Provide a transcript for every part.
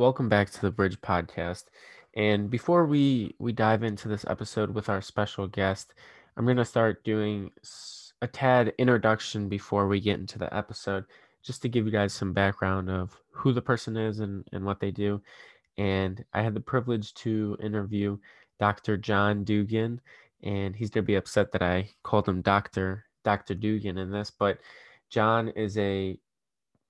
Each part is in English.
Welcome back to the Bridge Podcast. And before we we dive into this episode with our special guest, I'm going to start doing a tad introduction before we get into the episode, just to give you guys some background of who the person is and, and what they do. And I had the privilege to interview Dr. John Dugan, and he's going to be upset that I called him Dr. Dr. Dugan in this, but John is a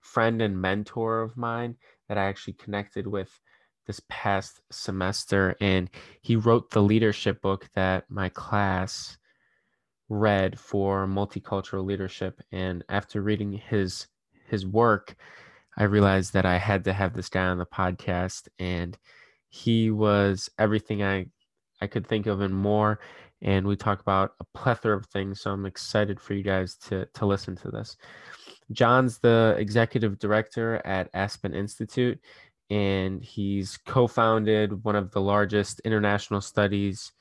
friend and mentor of mine that I actually connected with this past semester. And he wrote the leadership book that my class read for multicultural leadership. And after reading his his work, I realized that I had to have this guy on the podcast. And he was everything I I could think of and more. And we talk about a plethora of things. So I'm excited for you guys to to listen to this. John's the executive director at Aspen Institute, and he's co founded one of the largest international studies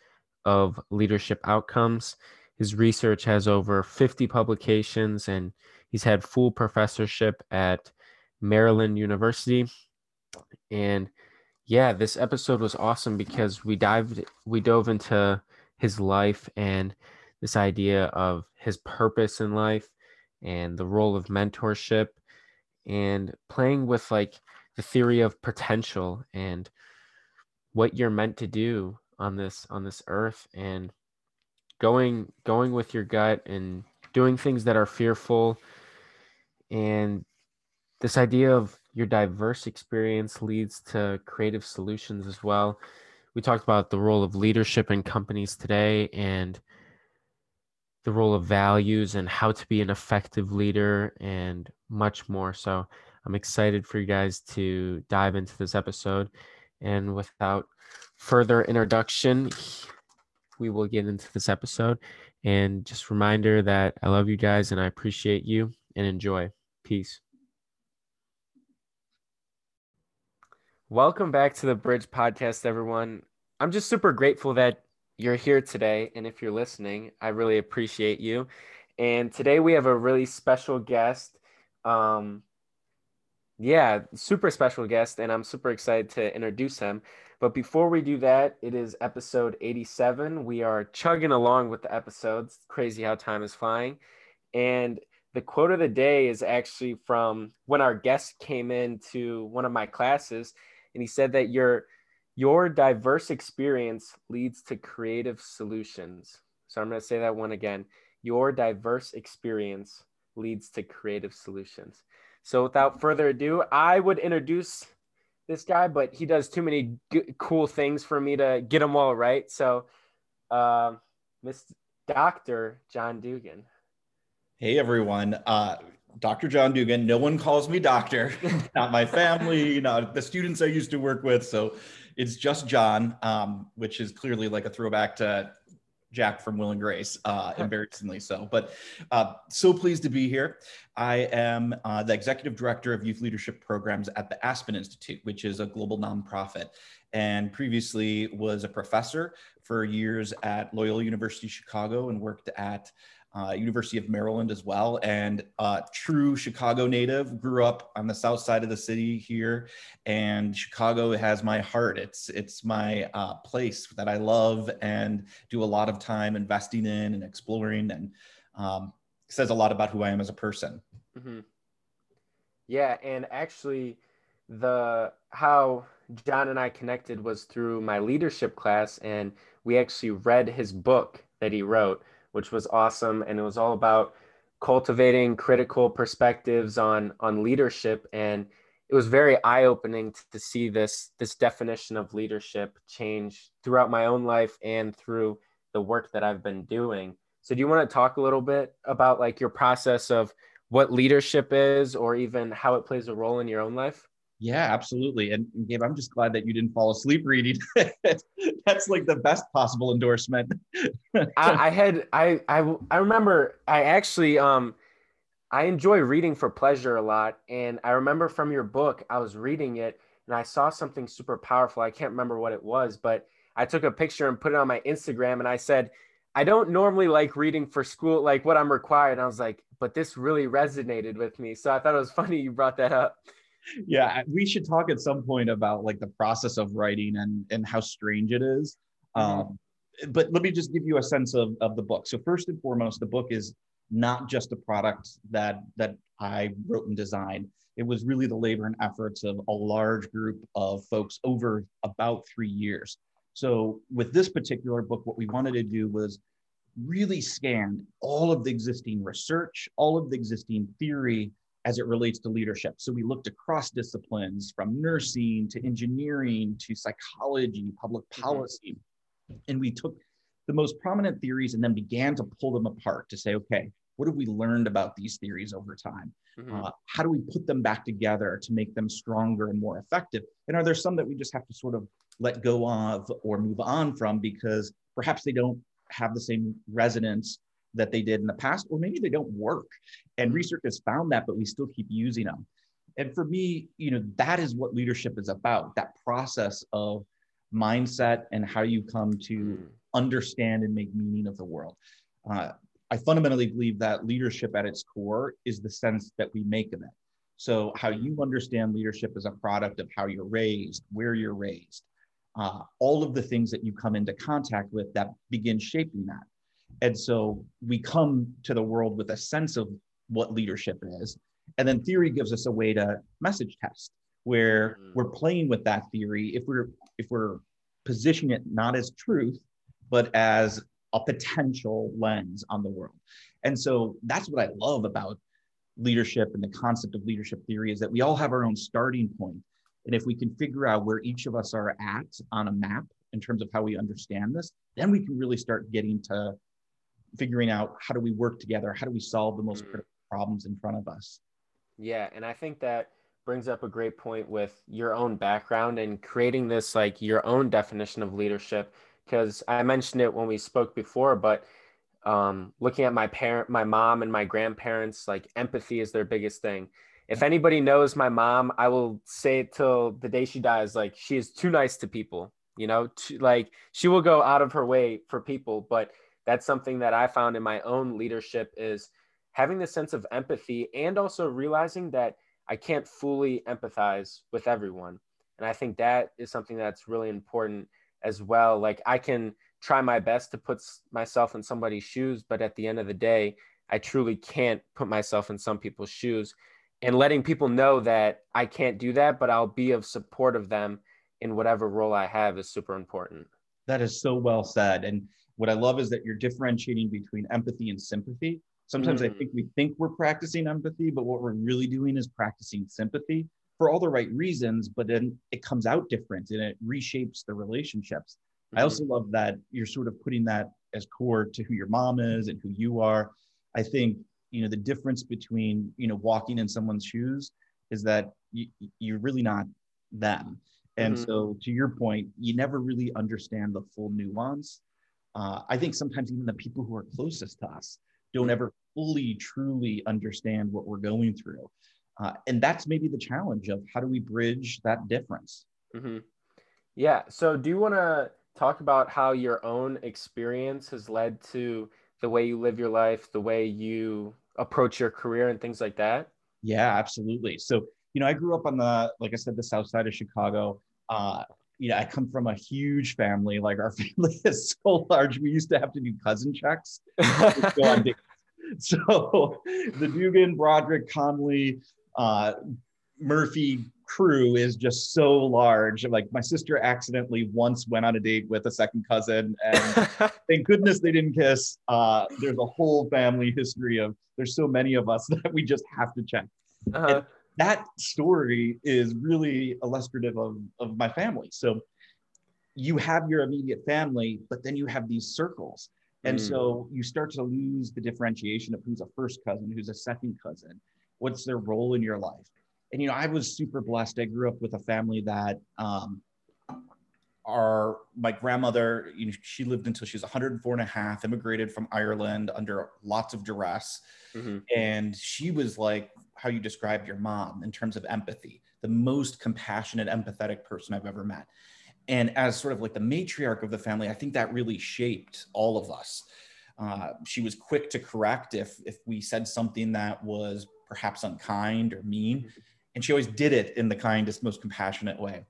of leadership outcomes. His research has over 50 publications, and he's had full professorship at Maryland University. And yeah, this episode was awesome because we dived, we dove into his life and this idea of his purpose in life and the role of mentorship and playing with like the theory of potential and what you're meant to do on this on this earth and going going with your gut and doing things that are fearful and this idea of your diverse experience leads to creative solutions as well. We talked about the role of leadership in companies today and the role of values and how to be an effective leader and much more. So I'm excited for you guys to dive into this episode. And without further introduction, we will get into this episode. And just reminder that I love you guys and I appreciate you and enjoy. Peace. Welcome back to the Bridge Podcast, everyone. I'm just super grateful that you're here today. And if you're listening, I really appreciate you. And today we have a really special guest. Um, yeah, super special guest. And I'm super excited to introduce him. But before we do that, it is episode 87. We are chugging along with the episodes. crazy how time is flying. And the quote of the day is actually from when our guest came into one of my classes. And he said that you're your diverse experience leads to creative solutions. So I'm going to say that one again. Your diverse experience leads to creative solutions. So without further ado, I would introduce this guy, but he does too many g- cool things for me to get them all right. So, uh, Miss Dr. John Dugan. Hey everyone, uh, Dr. John Dugan. No one calls me doctor, not my family, not the students I used to work with. So it's just John, um, which is clearly like a throwback to Jack from Will and Grace, uh, embarrassingly so. But uh, so pleased to be here. I am uh, the executive director of youth leadership programs at the Aspen Institute, which is a global nonprofit, and previously was a professor for years at Loyola University Chicago and worked at uh, University of Maryland as well, and uh, true Chicago native. Grew up on the south side of the city here, and Chicago has my heart. It's it's my uh, place that I love and do a lot of time investing in and exploring, and um, says a lot about who I am as a person. Mm-hmm. Yeah, and actually, the how John and I connected was through my leadership class, and we actually read his book that he wrote which was awesome. And it was all about cultivating critical perspectives on on leadership and it was very eye-opening to see this this definition of leadership change throughout my own life and through the work that I've been doing. So do you want to talk a little bit about like your process of what leadership is or even how it plays a role in your own life? Yeah, absolutely. And Gabe, I'm just glad that you didn't fall asleep reading. That's like the best possible endorsement. I, I, had I, I I remember I actually um I enjoy reading for pleasure a lot. And I remember from your book, I was reading it and I saw something super powerful. I can't remember what it was, but I took a picture and put it on my Instagram and I said, I don't normally like reading for school, like what I'm required. And I was like, but this really resonated with me. So I thought it was funny you brought that up yeah, we should talk at some point about like the process of writing and and how strange it is. Mm-hmm. Um, but let me just give you a sense of, of the book. So first and foremost, the book is not just a product that that I wrote and designed. It was really the labor and efforts of a large group of folks over about three years. So with this particular book, what we wanted to do was really scan all of the existing research, all of the existing theory as it relates to leadership. So we looked across disciplines from nursing to engineering to psychology, public mm-hmm. policy. Mm-hmm. And we took the most prominent theories and then began to pull them apart to say, okay, what have we learned about these theories over time? Mm-hmm. Uh, how do we put them back together to make them stronger and more effective? And are there some that we just have to sort of let go of or move on from because perhaps they don't have the same resonance that they did in the past, or maybe they don't work. And research has found that, but we still keep using them. And for me, you know, that is what leadership is about that process of mindset and how you come to hmm. understand and make meaning of the world. Uh, I fundamentally believe that leadership at its core is the sense that we make of it. So, how you understand leadership is a product of how you're raised, where you're raised, uh, all of the things that you come into contact with that begin shaping that. And so we come to the world with a sense of what leadership is. And then theory gives us a way to message test where mm-hmm. we're playing with that theory if we're if we're positioning it not as truth, but as a potential lens on the world. And so that's what I love about leadership and the concept of leadership theory is that we all have our own starting point. And if we can figure out where each of us are at on a map in terms of how we understand this, then we can really start getting to figuring out how do we work together? How do we solve the most mm. critical problems in front of us? Yeah. And I think that brings up a great point with your own background and creating this like your own definition of leadership. Because I mentioned it when we spoke before, but um, looking at my parent, my mom, and my grandparents, like empathy is their biggest thing. If anybody knows my mom, I will say it till the day she dies. Like she is too nice to people, you know, to, like she will go out of her way for people, but that's something that I found in my own leadership is having the sense of empathy and also realizing that I can't fully empathize with everyone. And I think that is something that's really important as well. Like I can try my best to put myself in somebody's shoes, but at the end of the day, I truly can't put myself in some people's shoes. And letting people know that I can't do that, but I'll be of support of them in whatever role I have is super important. That is so well said. And what I love is that you're differentiating between empathy and sympathy. Sometimes mm. I think we think we're practicing empathy, but what we're really doing is practicing sympathy for all the right reasons, but then it comes out different and it reshapes the relationships. Mm. I also mm-hmm. love that you're sort of putting that as core to who your mom is and who you are. I think, you know, the difference between, you know, walking in someone's shoes is that you, you're really not them. And mm-hmm. so, to your point, you never really understand the full nuance uh, I think sometimes even the people who are closest to us don't ever fully, truly understand what we're going through. Uh, and that's maybe the challenge of how do we bridge that difference? Mm-hmm. Yeah. So, do you want to talk about how your own experience has led to the way you live your life, the way you approach your career, and things like that? Yeah, absolutely. So, you know, I grew up on the, like I said, the south side of Chicago. Uh, you know, I come from a huge family. Like our family is so large, we used to have to do cousin checks. so the Dugan, Broderick, Conley, uh, Murphy crew is just so large. Like my sister accidentally once went on a date with a second cousin, and thank goodness they didn't kiss. Uh, there's a whole family history of there's so many of us that we just have to check. Uh-huh that story is really illustrative of, of my family. So you have your immediate family, but then you have these circles. And mm. so you start to lose the differentiation of who's a first cousin, who's a second cousin, what's their role in your life. And, you know, I was super blessed. I grew up with a family that um, our, my grandmother, you know, she lived until she was 104 and a half, immigrated from Ireland under lots of duress. Mm-hmm. And she was like how you described your mom in terms of empathy, the most compassionate, empathetic person I've ever met. And as sort of like the matriarch of the family, I think that really shaped all of us. Uh, she was quick to correct if if we said something that was perhaps unkind or mean. and she always did it in the kindest, most compassionate way.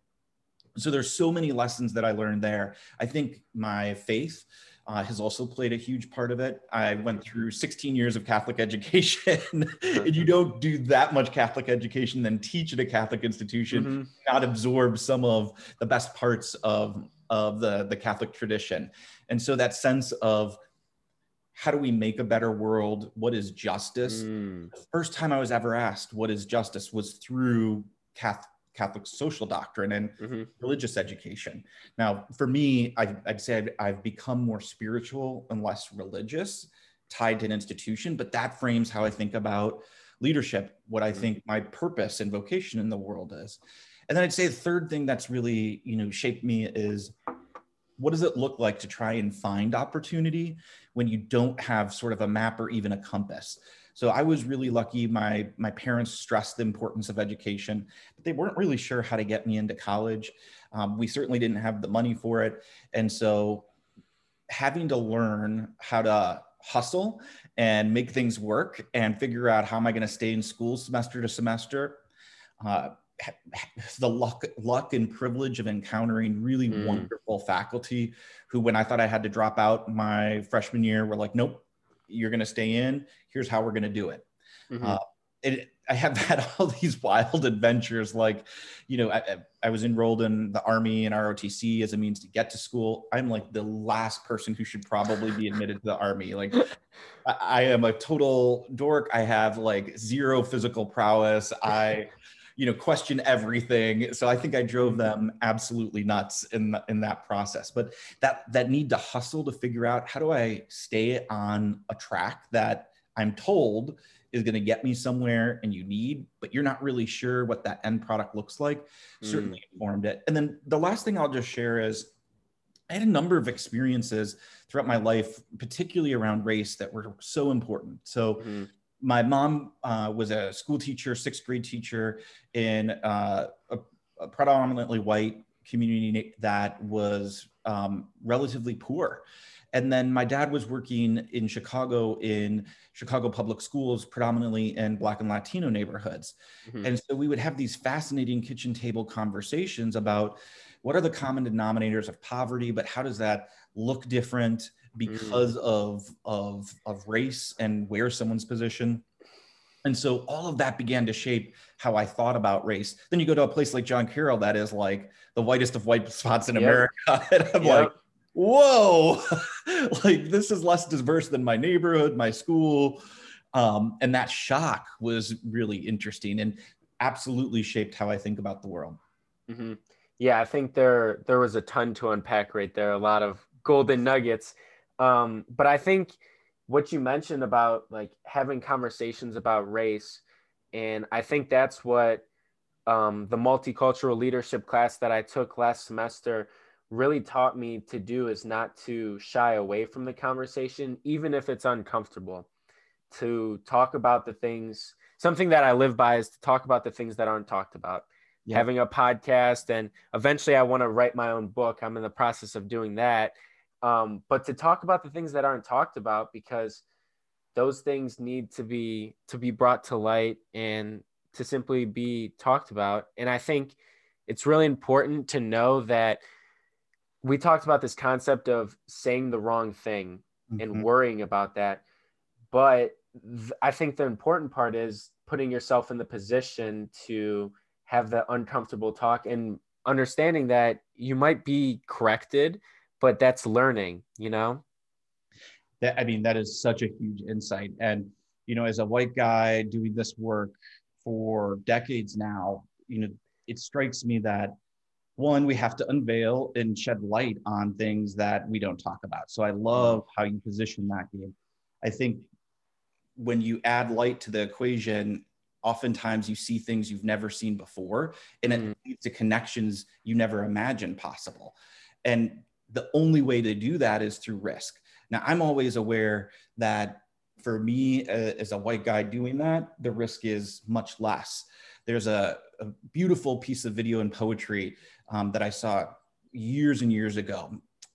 So there's so many lessons that I learned there. I think my faith uh, has also played a huge part of it. I went through 16 years of Catholic education, and you don't do that much Catholic education, then teach at a Catholic institution, mm-hmm. not absorb some of the best parts of, of the, the Catholic tradition. And so that sense of how do we make a better world? What is justice? Mm. The first time I was ever asked what is justice was through Catholic Catholic social doctrine and mm-hmm. religious education. Now, for me, I, would say I've, I've, become more spiritual and less religious, tied to an institution, but that frames how I think about leadership, what I mm-hmm. think my purpose and vocation in the world is. And then I'd say the third thing that's really, you know, shaped me is what does it look like to try and find opportunity when you don't have sort of a map or even a compass? So I was really lucky. My my parents stressed the importance of education, but they weren't really sure how to get me into college. Um, we certainly didn't have the money for it, and so having to learn how to hustle and make things work and figure out how am I going to stay in school semester to semester. Uh, the luck, luck and privilege of encountering really mm. wonderful faculty who, when I thought I had to drop out my freshman year, were like, "Nope, you're going to stay in. Here's how we're going to do it. Mm-hmm. Uh, it, I have had all these wild adventures. Like, you know, I, I, was enrolled in the Army and ROTC as a means to get to school. I'm like the last person who should probably be admitted to the Army. Like, I, I am a total dork. I have like zero physical prowess. I, you know, question everything. So I think I drove mm-hmm. them absolutely nuts in in that process. But that that need to hustle to figure out how do I stay on a track that I'm told is going to get me somewhere and you need, but you're not really sure what that end product looks like. Mm. Certainly informed it. And then the last thing I'll just share is I had a number of experiences throughout my life, particularly around race, that were so important. So mm-hmm my mom uh, was a school teacher, sixth grade teacher in uh, a, a, predominantly white community that was um, relatively poor. And then my dad was working in Chicago in Chicago public schools, predominantly in Black and Latino neighborhoods. Mm-hmm. And so we would have these fascinating kitchen table conversations about what are the common denominators of poverty, but how does that look different? because mm. of of of race and where someone's position and so all of that began to shape how I thought about race. Then you go to a place like John Carroll, that is like the whitest of white spots in yep. America. And I'm yep. like, whoa, like this is less diverse than my neighborhood, my school. Um, and that shock was really interesting and absolutely shaped how I think about the world. Mm-hmm. Yeah, I think there there was a ton to unpack right there, a lot of golden nuggets. Um, but I think what you mentioned about like having conversations about race, and I think that's what um, the multicultural leadership class that I took last semester really taught me to do is not to shy away from the conversation, even if it's uncomfortable, to talk about the things. Something that I live by is to talk about the things that aren't talked about. Yeah. Having a podcast, and eventually I want to write my own book. I'm in the process of doing that um, but to talk about the things that aren't talked about because those things need to be to be brought to light and to simply be talked about and i think it's really important to know that we talked about this concept of saying the wrong thing mm-hmm. and worrying about that but th- i think the important part is putting yourself in the position to have the uncomfortable talk and understanding that you might be corrected but that's learning, you know? That I mean, that is such a huge insight. And, you know, as a white guy doing this work for decades now, you know, it strikes me that one, we have to unveil and shed light on things that we don't talk about. So I love how you position that Gabe. I think when you add light to the equation, oftentimes you see things you've never seen before and it mm. leads to connections you never imagined possible. And the only way to do that is through risk. Now, I'm always aware that for me uh, as a white guy doing that, the risk is much less. There's a, a beautiful piece of video and poetry um, that I saw years and years ago.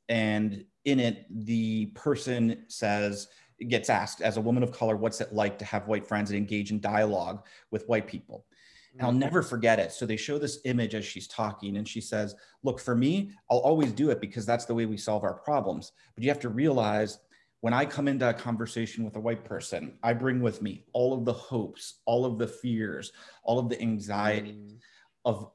And in it, the person says, gets asked, as a woman of color, what's it like to have white friends and engage in dialogue with white people? And I'll never forget it. So they show this image as she's talking, and she says, Look, for me, I'll always do it because that's the way we solve our problems. But you have to realize when I come into a conversation with a white person, I bring with me all of the hopes, all of the fears, all of the anxiety mm. of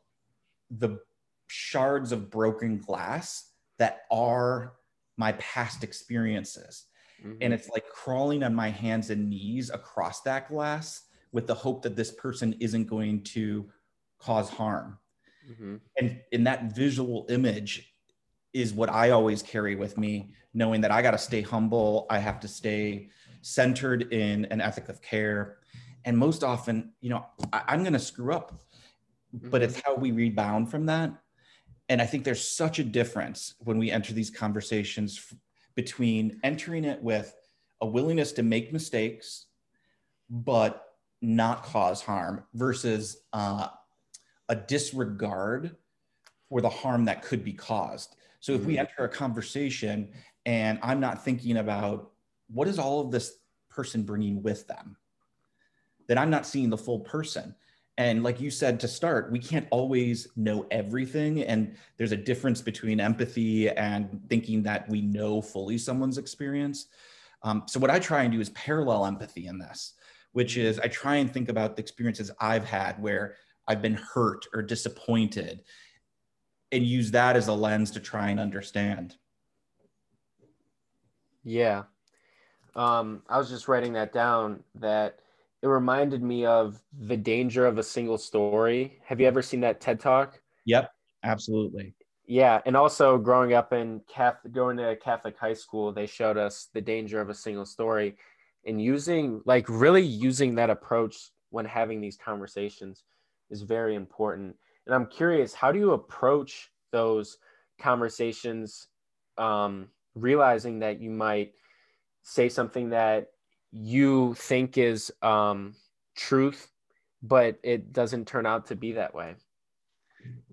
the shards of broken glass that are my past experiences. Mm-hmm. And it's like crawling on my hands and knees across that glass with the hope that this person isn't going to cause harm. Mm-hmm. And in that visual image is what I always carry with me, knowing that I got to stay humble, I have to stay centered in an ethic of care. And most often, you know, I, am going to screw up, mm-hmm. but it's how we rebound from that. And I think there's such a difference when we enter these conversations f- between entering it with a willingness to make mistakes, but not cause harm versus uh, a disregard for the harm that could be caused. So if mm-hmm. we enter a conversation and I'm not thinking about what is all of this person bringing with them, then I'm not seeing the full person. And like you said to start, we can't always know everything. And there's a difference between empathy and thinking that we know fully someone's experience. Um, so, what I try and do is parallel empathy in this which is I try and think about the experiences I've had where I've been hurt or disappointed and use that as a lens to try and understand. Yeah. Um, I was just writing that down that it reminded me of the danger of a single story. Have you ever seen that TED talk? Yep, absolutely. Yeah, and also growing up in Catholic, going to Catholic high school, they showed us the danger of a single story and using like really using that approach when having these conversations is very important and i'm curious how do you approach those conversations um, realizing that you might say something that you think is um, truth but it doesn't turn out to be that way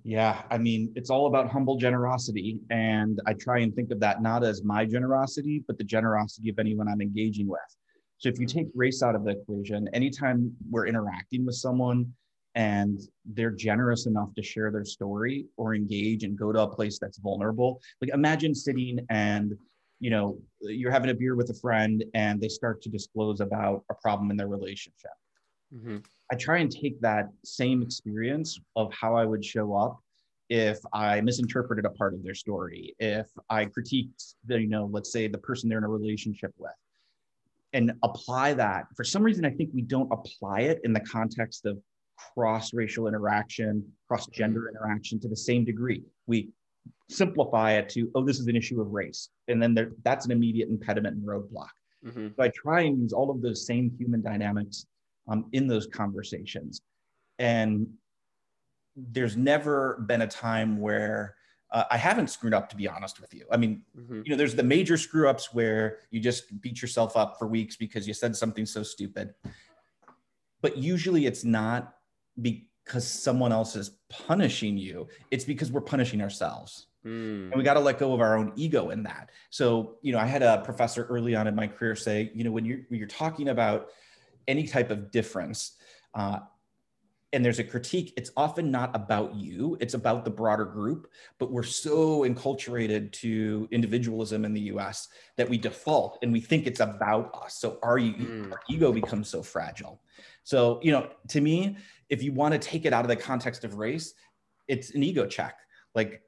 yeah, I mean, it's all about humble generosity. And I try and think of that not as my generosity, but the generosity of anyone I'm engaging with. So if you take race out of the equation, anytime we're interacting with someone and they're generous enough to share their story or engage and go to a place that's vulnerable, like imagine sitting and you know you're having a beer with a friend and they start to disclose about a problem in their relationship. Mm-hmm. I try and take that same experience of how I would show up if I misinterpreted a part of their story, if I critiqued the, you know, let's say the person they're in a relationship with, and apply that. For some reason, I think we don't apply it in the context of cross racial interaction, cross gender mm-hmm. interaction to the same degree. We simplify it to, oh, this is an issue of race. And then there, that's an immediate impediment and roadblock. Mm-hmm. So I try and use all of those same human dynamics um, in those conversations. And there's never been a time where uh, I haven't screwed up, to be honest with you. I mean, mm-hmm. you know, there's the major screw ups where you just beat yourself up for weeks because you said something so stupid. But usually it's not because someone else is punishing you, it's because we're punishing ourselves. Mm. And we got to let go of our own ego in that. So, you know, I had a professor early on in my career say, you know, when you're, when you're talking about any type of difference, uh, and there's a critique, it's often not about you, it's about the broader group. But we're so enculturated to individualism in the US that we default and we think it's about us. So our, mm. our ego becomes so fragile. So, you know, to me, if you want to take it out of the context of race, it's an ego check. Like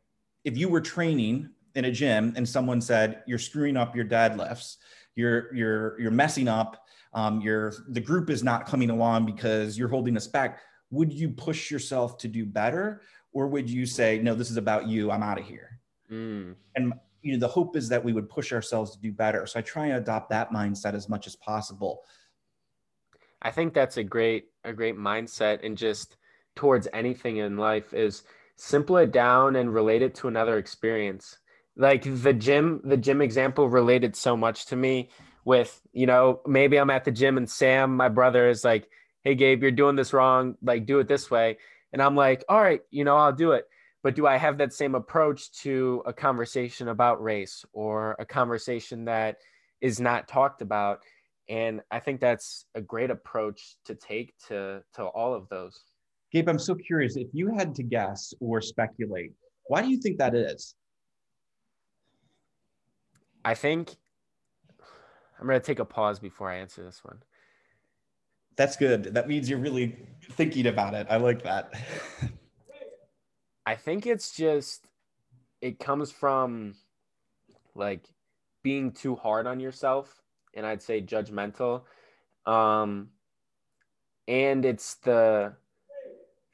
if you were training in a gym and someone said, you're screwing up your deadlifts, you're, you're, you're messing up, um, you're, the group is not coming along because you're holding us back would you push yourself to do better? Or would you say no this is about you. I'm out of here. Mm. and you know the hope is that we would push ourselves to do better. So i try and adopt that mindset as much as possible. I think that's a great a great mindset. And just towards anything in life is simple it down and relate it to another experience. Like the gym the gym example related so much to me with you know maybe i'm at the gym and sam my brother is like hey gabe you're doing this wrong like do it this way and i'm like all right you know i'll do it but do i have that same approach to a conversation about race or a conversation that is not talked about and i think that's a great approach to take to to all of those Gabe, I'm so curious if you had to guess or speculate, why do you think that is? I think I'm going to take a pause before I answer this one. That's good. That means you're really thinking about it. I like that. I think it's just, it comes from like being too hard on yourself and I'd say judgmental. Um, and it's the,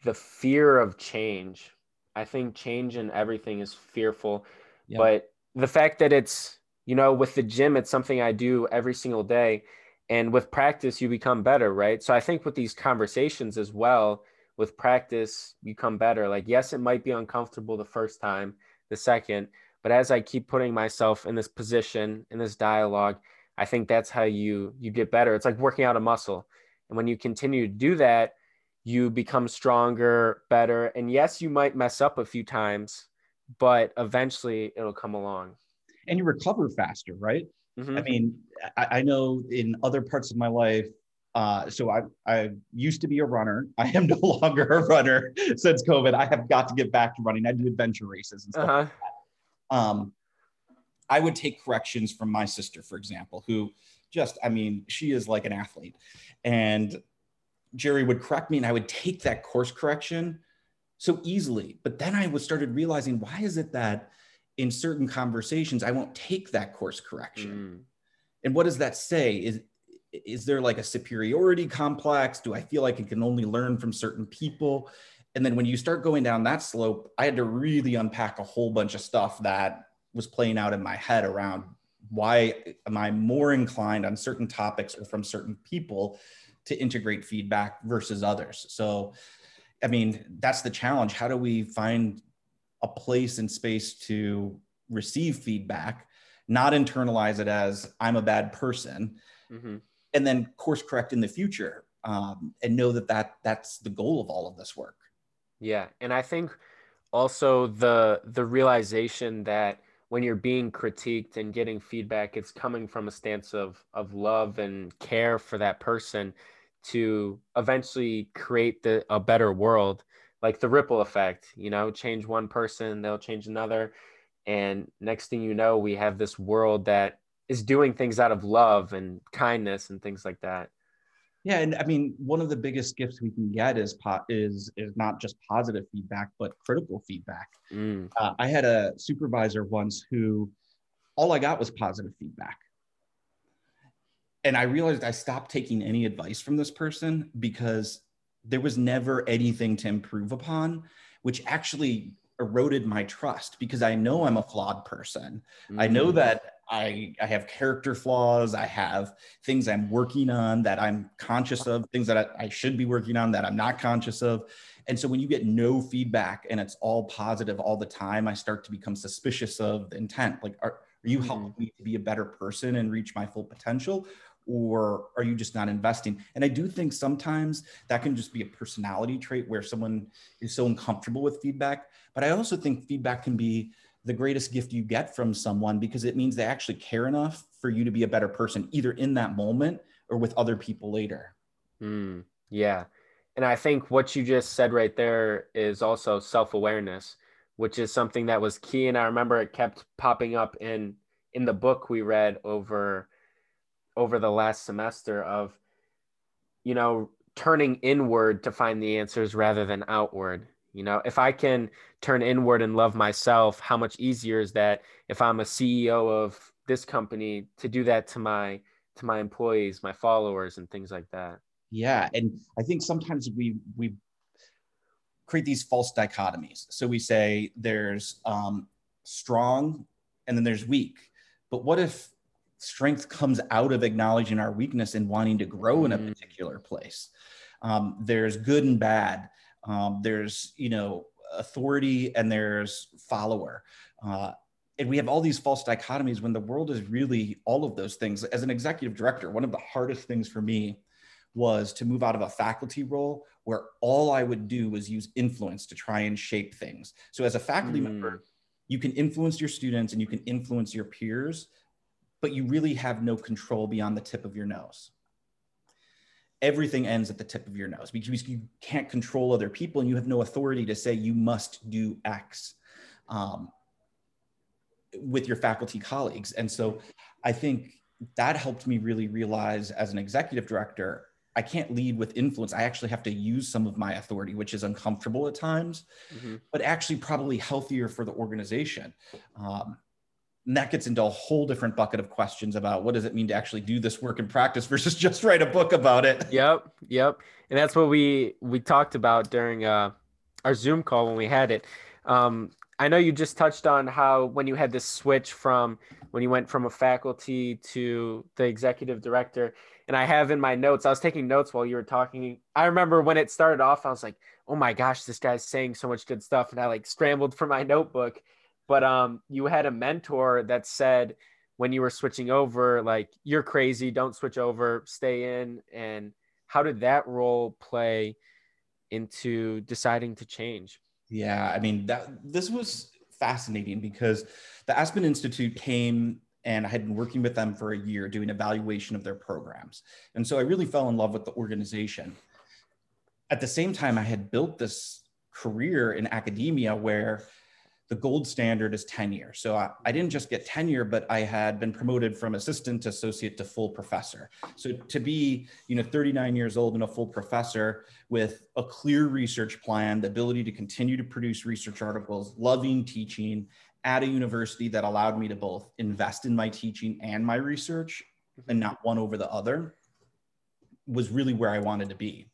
the fear of change. I think change in everything is fearful, yeah. but the fact that it's you know with the gym it's something i do every single day and with practice you become better right? So i think with these conversations as well with practice you come better. Like yes it might be uncomfortable the first time the second but as i keep putting myself in this position in this dialogue i think that's how you you get better. It's like working out a muscle. And when you continue to do that you become stronger better and yes you might mess up a few times but eventually it'll come along. And you recover faster, right? Mm-hmm. I mean, I, I, know in other parts of my life, uh, so I, I used to be a runner. I am no longer a runner since COVID. I have got to get back to running. I do adventure races and stuff uh-huh. like. Um, I would take corrections from my sister, for example, who just, I mean, she is like an athlete. And Jerry would correct me and I would take that course correction so easily. But then I was started realizing why is it that in certain conversations, I won't take that course correction. Mm. And what does that say? Is is there like a superiority complex? Do I feel like I can only learn from certain people? And then when you start going down that slope, I had to really unpack a whole bunch of stuff that was playing out in my head around why am I more inclined on certain topics or from certain people to integrate feedback versus others. So, I mean, that's the challenge. How do we find a place and space to receive feedback, not internalize it as I'm a bad person, mm-hmm. and then course correct in the future, um, and know that that that's the goal of all of this work. Yeah, and I think also the the realization that when you're being critiqued and getting feedback, it's coming from a stance of of love and care for that person to eventually create the a better world like the ripple effect, you know, change one person, they'll change another. And next thing you know, we have this world that is doing things out of love and kindness and things like that. Yeah, and I mean, one of the biggest gifts we can get is po- is is not just positive feedback, but critical feedback. Mm. Uh, I had a supervisor once who all I got was positive feedback, and I realized I stopped taking any advice from this person because there was never anything to improve upon, which actually eroded my trust because I know I'm a flawed person. Mm-hmm. I know mm. that I, I have character flaws. I have things I'm working on that I'm conscious of, things that I, I should be working on that I'm not conscious of. And so when you get no feedback and it's all positive all the time, I start to become suspicious of the intent. Like, are, are you mm-hmm. helping me to be a better person and reach my full potential? Or are you just not investing? And I do think sometimes that can just be a personality trait where someone is so uncomfortable with feedback. But I also think feedback can be the greatest gift you get from someone because it means they actually care enough for you to be a better person, either in that moment or with other people later. Mm, yeah. And I think what you just said right there is also self awareness, which is something that was key. And I remember it kept popping up in in the book we read over over the last semester of you know turning inward to find the answers rather than outward. You know if i can turn inward and love myself how much easier is that if i'm a ceo of this company to do that to my to my employees my followers and things like that? Yeah and i think sometimes we we create these false dichotomies. So we say there's um, strong and then there's weak. But what if strength comes out of acknowledging our weakness and wanting to grow in a mm. particular place. Um, there's good and bad. Um, there's you know authority and there's follower. Uh, and we have all these false dichotomies when the world is really all of those things. As an executive director, one of the hardest things for me was to move out of a faculty role where all I would do was use influence to try and shape things. So as a faculty mm. member, you can influence your students and you can influence your peers but you really have no control beyond the tip of your nose. everything ends at the tip of your nose because you can't control other people and you have no authority to say you must do X um, with your faculty colleagues. And so I think that helped me really realize as an executive director, I can't lead with influence. I actually have to use some of my authority, which is uncomfortable at times, mm-hmm. but actually probably healthier for the organization. Um, and that gets into a whole different bucket of questions about what does it mean to actually do this work in practice versus just write a book about it. Yep, yep. And that's what we we talked about during uh, our Zoom call when we had it. Um, I know you just touched on how when you had this switch from when you went from a faculty to the executive director, and I have in my notes, I was taking notes while you were talking. I remember when it started off, I was like, "Oh my gosh, this guy's saying so much good stuff," and I like scrambled for my notebook but um you had a mentor that said when you were switching over like you're crazy don't switch over stay in and how did that role play into deciding to change? Yeah i mean that this was fascinating because the aspen institute came and i had been working with them for a year doing evaluation of their programs. And so i really fell in love with the organization. At the same time i had built this career in academia where the gold standard is tenure. So I, I, didn't just get tenure, but I had been promoted from assistant to associate to full professor. So to be, you know, 39 years old and a full professor with a clear research plan, the ability to continue to produce research articles, loving teaching at a university that allowed me to both invest in my teaching and my research mm-hmm. and not one over the other was really where I wanted to be.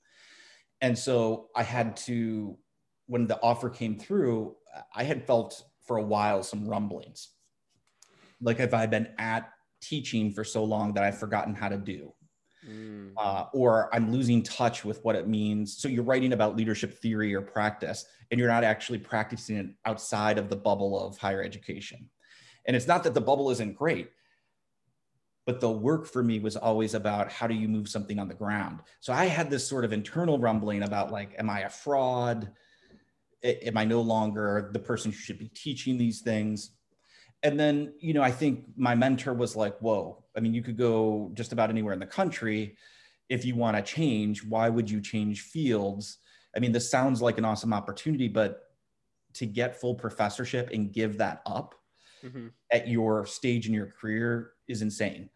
And so I had to, when the offer came through, I had felt for a while some rumblings. Like if I'd been at teaching for so long that I've forgotten how to do. Mm. Uh, or I'm losing touch with what it means. So you're writing about leadership theory or practice, and you're not actually practicing it outside of the bubble of higher education. And it's not that the bubble isn't great, but the work for me was always about how do you move something on the ground. So I had this sort of internal rumbling about like, am I a fraud? Am I no longer the person who should be teaching these things? And then, you know, I think my mentor was like, whoa, I mean, you could go just about anywhere in the country. If you want to change, why would you change fields? I mean, this sounds like an awesome opportunity, but to get full professorship and give that up mm-hmm. at your stage in your career is insane.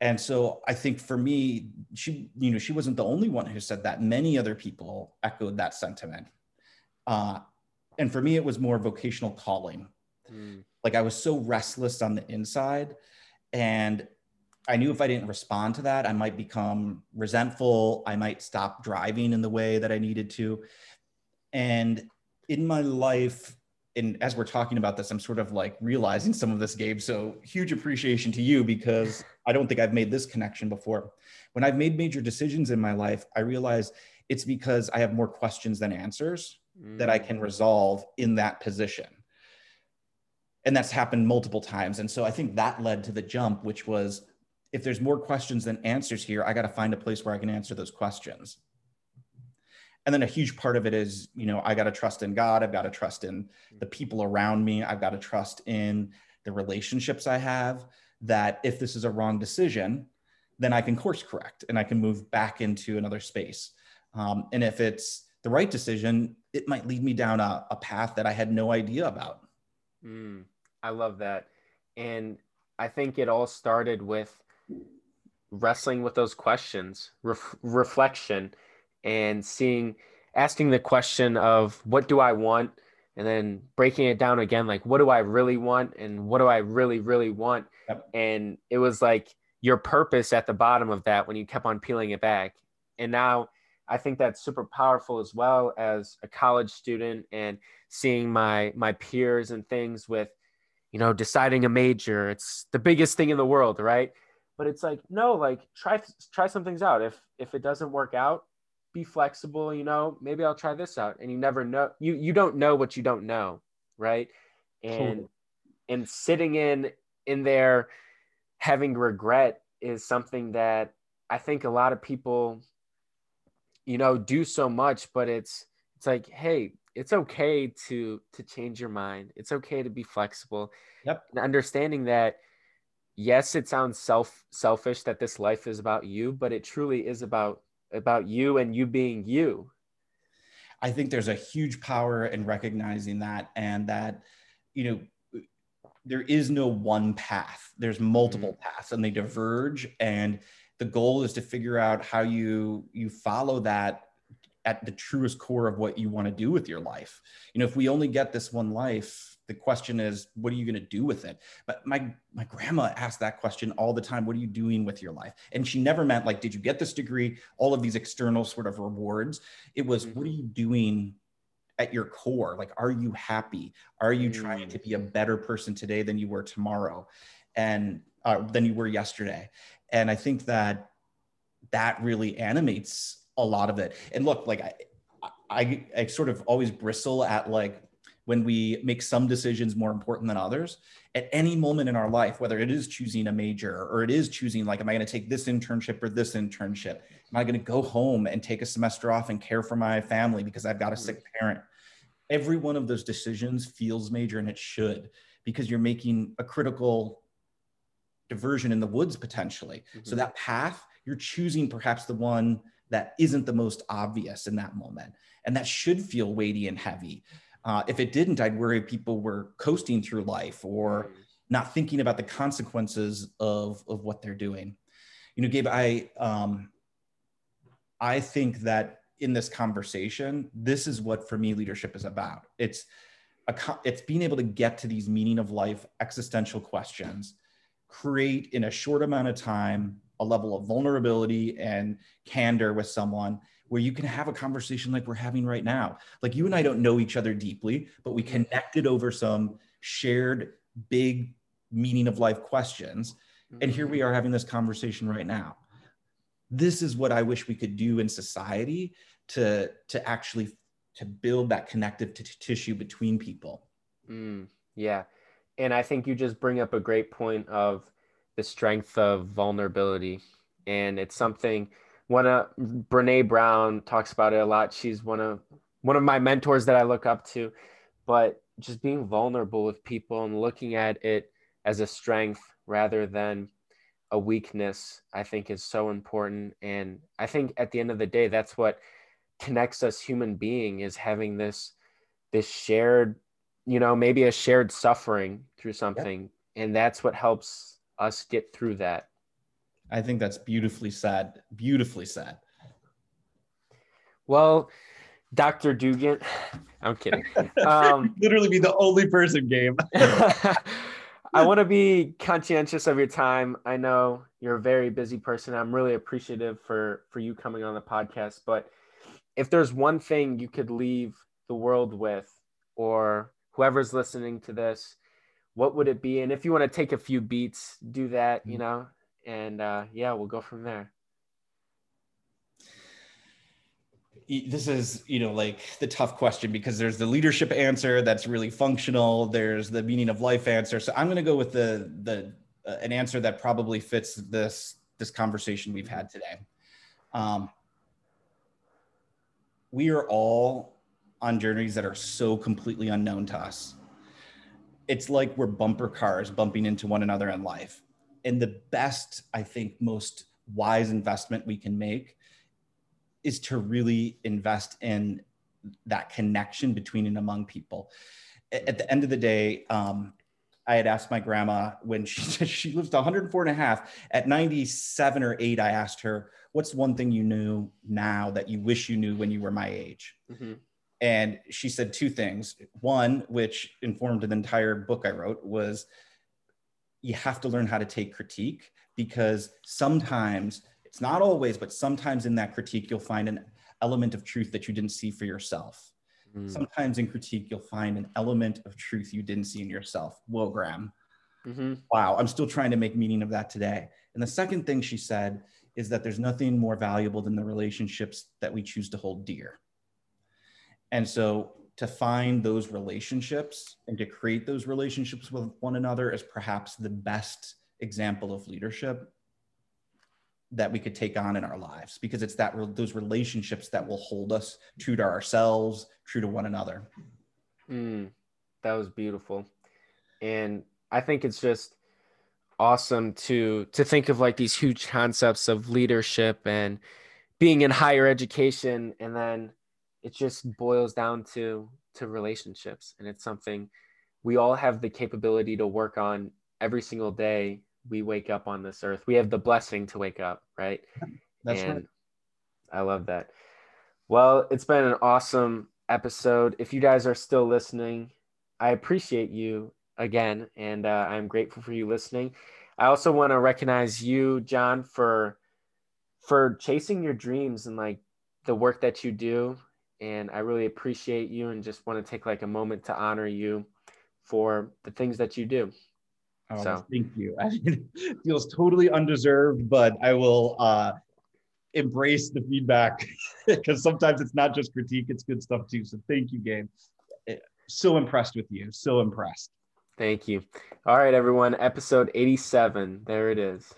And so I think for me, she, you know, she wasn't the only one who said that. Many other people echoed that sentiment. Uh, and for me, it was more vocational calling. Mm. Like I was so restless on the inside. And I knew if I didn't respond to that, I might become resentful. I might stop driving in the way that I needed to. And in my life, and as we're talking about this, I'm sort of like realizing some of this, Gabe. So huge appreciation to you because I don't think I've made this connection before. When I've made major decisions in my life, I realize it's because I have more questions than answers mm. that I can resolve in that position. And that's happened multiple times. And so I think that led to the jump, which was if there's more questions than answers here, I got to find a place where I can answer those questions. And then a huge part of it is, you know, I got to trust in God. I've got to trust in the people around me. I've got to trust in the relationships I have that if this is a wrong decision, then I can course correct and I can move back into another space. Um, and if it's the right decision, it might lead me down a, a path that I had no idea about. Mm, I love that. And I think it all started with wrestling with those questions, ref- reflection, and seeing, asking the question of what do I want? And then breaking it down again, like what do I really want? And what do I really, really want? Yep. And it was like your purpose at the bottom of that when you kept on peeling it back. And now I think that's super powerful as well as a college student and seeing my my peers and things with you know deciding a major. It's the biggest thing in the world right? But it's like no like try try some things out. If if it doesn't work out be flexible you know maybe I'll try this out. And you never know you you don't know what you don't know right? And cool. and sitting in in there having regret is something that I think a lot of people you know do so much but it's it's like hey it's okay to to change your mind it's okay to be flexible yep and understanding that yes it sounds self selfish that this life is about you but it truly is about about you and you being you. I think there's a huge power in recognizing that and that, you know, there is no one path. There's multiple mm-hmm. paths and they diverge. And the goal is to figure out how you you follow that at the truest core of what you want to do with your life. You know, if we only get this one life, the question is what are you going to do with it? But my my grandma asked that question all the time what are you doing with your life? And she never meant like did you get this degree? All of these external sort of rewards. It was mm-hmm. what are you doing at your core? Like are you happy? Are you mm-hmm. trying to be a better person today than you were tomorrow and uh, than you were yesterday and i think that that really animates a lot of it and look like i I, I sort of always bristle at like when we make some decisions more important than others at any moment in our life, whether it is choosing a major or it is choosing, like, am I going to take this internship or this internship? Am I going to go home and take a semester off and care for my family because I've got a sick parent? Every one of those decisions feels major and it should because you're making a critical diversion in the woods potentially. Mm-hmm. So that path, you're choosing perhaps the one that isn't the most obvious in that moment. And that should feel weighty and heavy. Uh, if it didn't, I'd worry people were coasting through life or not thinking about the consequences of, of what they're doing. You know, Gabe, I, um, I think that in this conversation, this is what for me leadership is about. It's a, it's being able to get to these meaning of life existential questions, create in a short amount of time a level of vulnerability and candor with someone where you can have a conversation like we're having right now. Like you and I don't know each other deeply, but we mm-hmm. connected over some shared big meaning of life questions. And here we mm-hmm. are having this conversation right now. This is what I wish we could do in society to, to actually to build that connective t- tissue between people. Mm, yeah. And I think you just bring up a great point of the strength of vulnerability. And it's something one of Brene Brown talks about it a lot. She's one of one of my mentors that I look up to. But just being vulnerable with people and looking at it as a strength rather than a weakness, I think is so important. And I think at the end of the day, that's what connects us human being is having this this shared, you know, maybe a shared suffering through something. And that's what helps us get through that. I think that's beautifully said. Beautifully said. Well, Dr. Dugan, I'm kidding. Um, literally be the only person game. I want to be conscientious of your time. I know you're a very busy person. I'm really appreciative for for you coming on the podcast. But if there's one thing you could leave the world with, or whoever's listening to this, what would it be? And if you want to take a few beats, do that. You mm. know, and uh, yeah, we'll go from there. This is, you know, like the tough question because there's the leadership answer that's really functional. There's the meaning of life answer. So I'm going to go with the the uh, an answer that probably fits this this conversation we've had today. Um, we are all on journeys that are so completely unknown to us. It's like we're bumper cars bumping into one another in life and the best i think most wise investment we can make is to really invest in that connection between and among people at the end of the day um, i had asked my grandma when she said she lives to 104 and a half at 97 or 8 i asked her what's one thing you knew now that you wish you knew when you were my age mm-hmm. And she said two things one which informed an entire book i wrote was you have to learn how to take critique because sometimes it's not always, but sometimes in that critique, you'll find an element of truth that you didn't see for yourself. Mm. Sometimes in critique, you'll find an element of truth you didn't see in yourself. Whoa, Graham. Mm-hmm. Wow, I'm still trying to make meaning of that today. And the second thing she said is that there's nothing more valuable than the relationships that we choose to hold dear. And so to find those relationships and to create those relationships with one another is perhaps the best example of leadership that we could take on in our lives because it's that those relationships that will hold us true to ourselves true to one another. Mm, that was beautiful. And i think it's just awesome to to think of like these huge concepts of leadership and being in higher education and then it just boils down to to relationships. And it's something we all have the capability to work on every single day we wake up on this earth. We have the blessing to wake up right? That's and right. i love that. Well it's been an awesome episode. If you guys are still listening i appreciate you again and uh, i'm grateful for you listening. I also want to recognize you john for for chasing your dreams and like the work that you do and I really appreciate you and just want to take like a moment to honor you for the things that you do. Oh, So- thank you. It feels totally undeserved, but I will uh, embrace the feedback because sometimes it's not just critique; it's good stuff too. So thank you, Gabe. Eh, So impressed with you. So impressed. Thank you. All right, everyone. Episode 87. There it is.